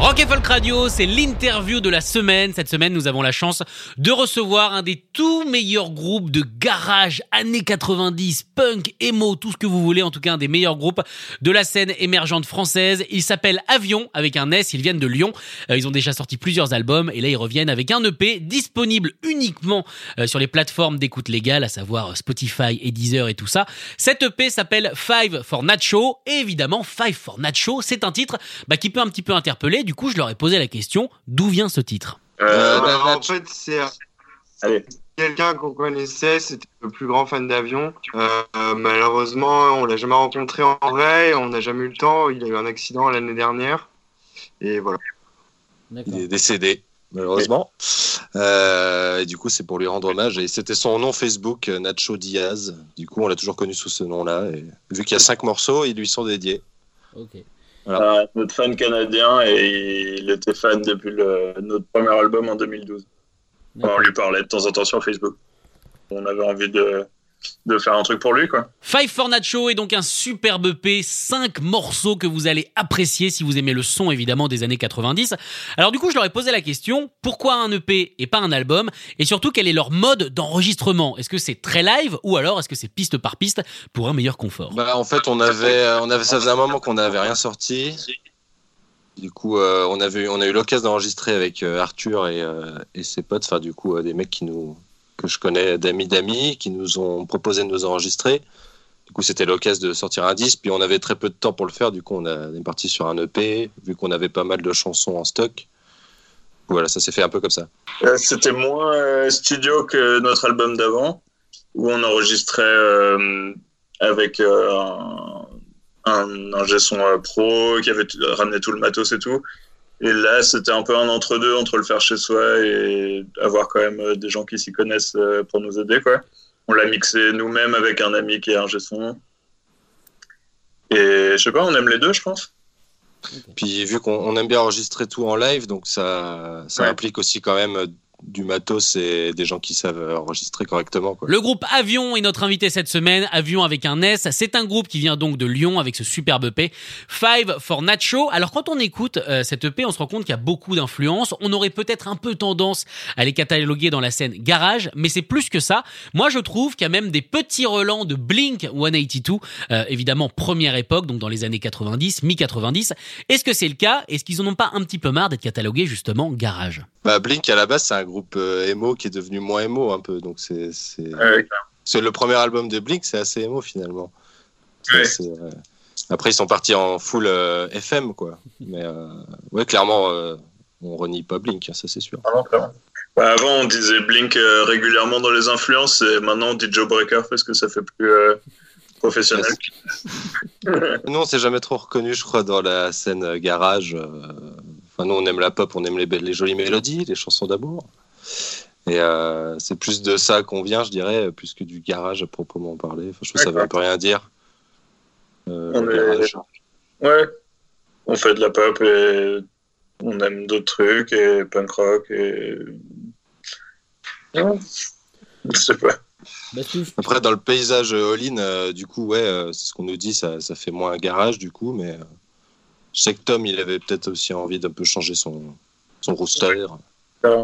Rock et Folk Radio, c'est l'interview de la semaine. Cette semaine, nous avons la chance de recevoir un des tout meilleurs groupes de garage années 90, punk, emo, tout ce que vous voulez, en tout cas un des meilleurs groupes de la scène émergente française. Il s'appelle Avion avec un S, ils viennent de Lyon. Euh, ils ont déjà sorti plusieurs albums et là ils reviennent avec un EP disponible uniquement euh, sur les plateformes d'écoute légale, à savoir Spotify et Deezer et tout ça. Cet EP s'appelle Five for Nacho et évidemment Five for Nacho, c'est un titre bah, qui peut un petit peu interpeller. Du coup, je leur ai posé la question d'où vient ce titre Euh, bah, en fait, c'est euh, quelqu'un qu'on connaissait, c'était le plus grand fan d'avion. Euh, euh, malheureusement, on l'a jamais rencontré en vrai, on n'a jamais eu le temps. Il a eu un accident l'année dernière. Et voilà. Il est décédé, malheureusement. Euh, et du coup, c'est pour lui rendre hommage. Et c'était son nom Facebook, euh, Nacho Diaz. Du coup, on l'a toujours connu sous ce nom-là. Et vu qu'il y a cinq morceaux, ils lui sont dédiés. Ok. Voilà. Notre fan canadien et il était fan depuis le- notre premier album en 2012. On lui parlait de temps en temps sur Facebook. On avait envie de, de faire un truc pour lui, quoi. Five for Nacho est donc un superbe EP, 5 morceaux que vous allez apprécier si vous aimez le son évidemment des années 90. Alors du coup, je leur ai posé la question, pourquoi un EP et pas un album? Et surtout, quel est leur mode d'enregistrement? Est-ce que c'est très live ou alors est-ce que c'est piste par piste pour un meilleur confort? Bah, en fait, on avait, on avait, ça faisait un moment qu'on n'avait rien sorti. Du coup, euh, on, avait, on a eu l'occasion d'enregistrer avec euh, Arthur et, euh, et ses potes, enfin, du coup, euh, des mecs qui nous, que je connais d'amis d'amis, qui nous ont proposé de nous enregistrer. Du coup, c'était l'occasion de sortir un disque, puis on avait très peu de temps pour le faire. Du coup, on, est parti sur un EP, vu qu'on avait pas mal de chansons en stock. Voilà, ça s'est fait un peu comme ça. Euh, C'était moins euh, studio que notre album d'avant, où on enregistrait euh, avec un, un son pro qui avait ramené tout le matos et tout. Et là, c'était un peu un entre-deux entre le faire chez soi et avoir quand même euh, des gens qui s'y connaissent euh, pour nous aider. Quoi. On l'a mixé nous-mêmes avec un ami qui est ingé son. Et je sais pas, on aime les deux, je pense. Puis vu qu'on on aime bien enregistrer tout en live, donc ça, ça Ouais. implique aussi quand même euh, du matos et des gens qui savent enregistrer correctement. Quoi. Le groupe Avion est notre invité cette semaine. Avion avec un S. C'est un groupe qui vient donc de Lyon avec ce superbe EP. Five for Nacho. Alors quand on écoute euh, cette EP, on se rend compte qu'il y a beaucoup d'influences. On aurait peut-être un peu tendance à les cataloguer dans la scène garage, mais c'est plus que ça. Moi, je trouve qu'il y a même des petits relents de Blink 182, euh, évidemment première époque, donc dans les années 90, mi-90. Est-ce que c'est le cas? Est-ce qu'ils en ont pas un petit peu marre d'être catalogués justement garage? Bah, Blink à la base c'est un groupe euh, emo qui est devenu moins emo un peu, donc c'est c'est Ouais, c'est le premier album de Blink, c'est assez emo finalement. C'est Ouais. assez, euh, Après ils sont partis en full euh, FM quoi, mais ouais clairement on renie pas Blink, hein, ça c'est sûr. Bah, avant, on disait Blink régulièrement dans les influences, et maintenant on dit Joe Breaker parce que ça fait plus professionnel. Nous on s'est jamais trop reconnu je crois dans la scène garage. Enfin nous on aime la pop, on aime les, les jolies mélodies, les chansons d'amour. Et euh, c'est plus de ça qu'on vient, je dirais, plus que du garage à proprement parler. Enfin, je trouve que ça veut un peu rien dire. Euh, On est-. Ouais, on fait de la pop et on aime d'autres trucs, et punk rock, et. Ouais. Je sais pas. Après, dans le paysage all-in, euh, du coup, ouais, euh, c'est ce qu'on nous dit, ça, ça fait moins garage, du coup, mais euh, je sais que Tom, il avait peut-être aussi envie d'un peu changer son, son roster.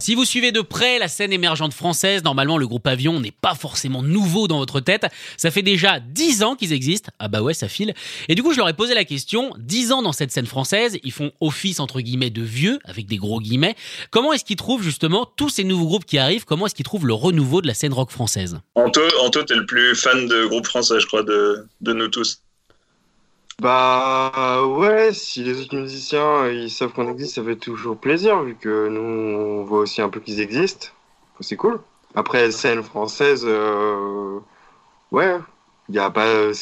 Si vous suivez de près la scène émergente française, normalement le groupe Avion n'est pas forcément nouveau dans votre tête. Ça fait déjà 10 ans qu'ils existent. Ah bah ouais, ça file. Et du coup, je leur ai posé la question, 10 ans dans cette scène française, ils font office entre guillemets de vieux, avec des gros guillemets. Comment est-ce qu'ils trouvent justement tous ces nouveaux groupes qui arrivent? Comment est-ce qu'ils trouvent le renouveau de la scène rock française? Anto, Anto t'es le plus fan de groupe français, je crois, de, de nous tous. Bah ouais, si les autres musiciens ils savent qu'on existe, ça fait toujours plaisir vu que nous on voit aussi un peu qu'ils existent. C'est cool. Après scène française, euh, ouais, Il y a pas.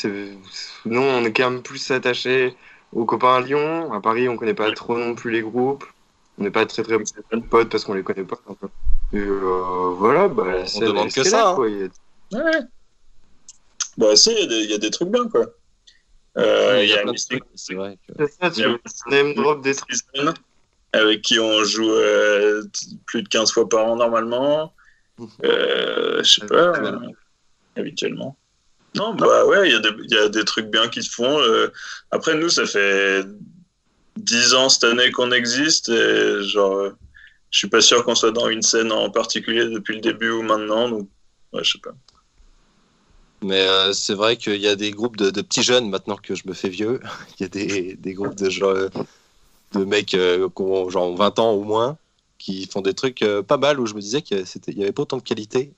Non, on est quand même plus attaché aux copains à Lyon. À Paris, on connaît pas trop non plus les groupes. On n'est pas très très bons potes parce qu'on les connaît pas. Et euh, voilà, bah, on demande que ça. Hein. Ouais. Bah si, il y, a des trucs bien quoi. Euh, il y a, a c'est vrai. Que... Ça, tu name drop des trucs avec qui on joue euh, plus de 15 fois par an normalement. Euh, je sais pas, euh, habituellement. Non, bah ouais, il y, y, a des trucs bien qui se font. Euh, après, nous, ça fait 10 ans cette année qu'on existe et genre, je suis pas sûr qu'on soit dans une scène en particulier depuis le début ou maintenant, donc ouais, je sais pas. Mais euh, c'est vrai qu'il y a des groupes de, petits jeunes maintenant que je me fais vieux. Il y a des, des groupes de, genre, de mecs euh, qui ont genre 20 ans ou moins qui font des trucs euh, pas mal où je me disais qu'il y avait pas autant de qualité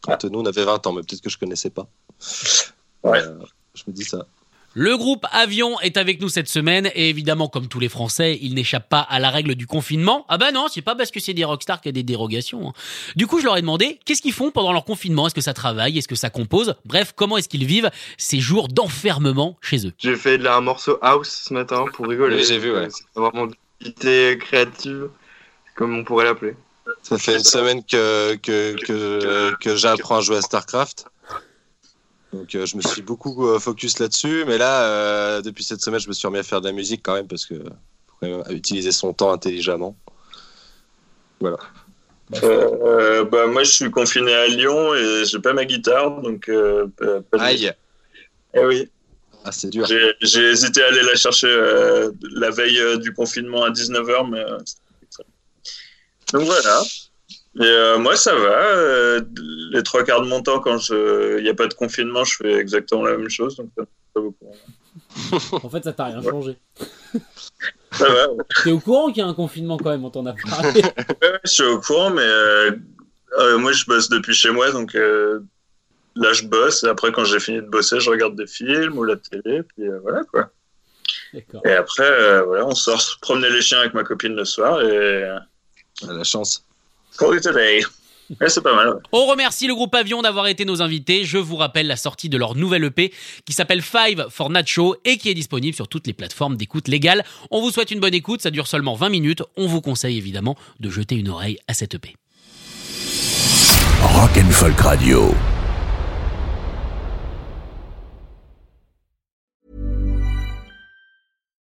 quand nous on avait 20 ans, mais peut-être que je connaissais pas. Ouais. je me dis ça. Le groupe Avion est avec nous cette semaine et évidemment, comme tous les Français, il n'échappe pas à la règle du confinement. Ah bah non, c'est pas parce que c'est des rockstars qu'il y a des dérogations. Hein. Du coup, je leur ai demandé qu'est-ce qu'ils font pendant leur confinement? Est-ce que ça travaille? Est-ce que ça compose? Bref, comment est-ce qu'ils vivent ces jours d'enfermement chez eux? J'ai fait de la, un morceau house ce matin pour rigoler. Oui, j'ai vu, ouais. C'est vraiment une créative, comme on pourrait l'appeler. Ça fait une semaine que, que, que, que j'apprends à jouer à StarCraft. Donc euh, je me suis beaucoup euh, focus là-dessus, mais là, euh, depuis cette semaine, je me suis remis à faire de la musique quand même parce que faut quand même utiliser son temps intelligemment. Voilà. bah moi, je suis confiné à Lyon et j'ai pas ma guitare, donc. Pas Aïe. Eh oui. Ah, c'est dur. J'ai hésité à aller la chercher la veille du confinement à 19h, mais. donc voilà. Et euh, moi, ça va. Euh, les trois quarts de mon temps, quand il n'y a pas de confinement, je fais exactement la même chose. Donc, ça pas beaucoup. en fait, ça t'a rien changé. Ça va. T'es au courant qu'il y a un confinement quand même, on t'en a parlé. ouais, je suis au courant, mais euh, moi, je bosse depuis chez moi, donc là, je bosse. Et après, quand j'ai fini de bosser, je regarde des films ou la télé, puis voilà quoi. Et après, voilà, on sort promener les chiens avec ma copine le soir et. La chance. C'est pas mal. On remercie le groupe Avion d'avoir été nos invités. Je vous rappelle la sortie de leur nouvelle EP qui s'appelle Five for Nacho et qui est disponible sur toutes les plateformes d'écoute légales. On vous souhaite une bonne écoute, ça dure seulement 20 minutes. On vous conseille évidemment de jeter une oreille à cette EP. Rock and Folk Radio.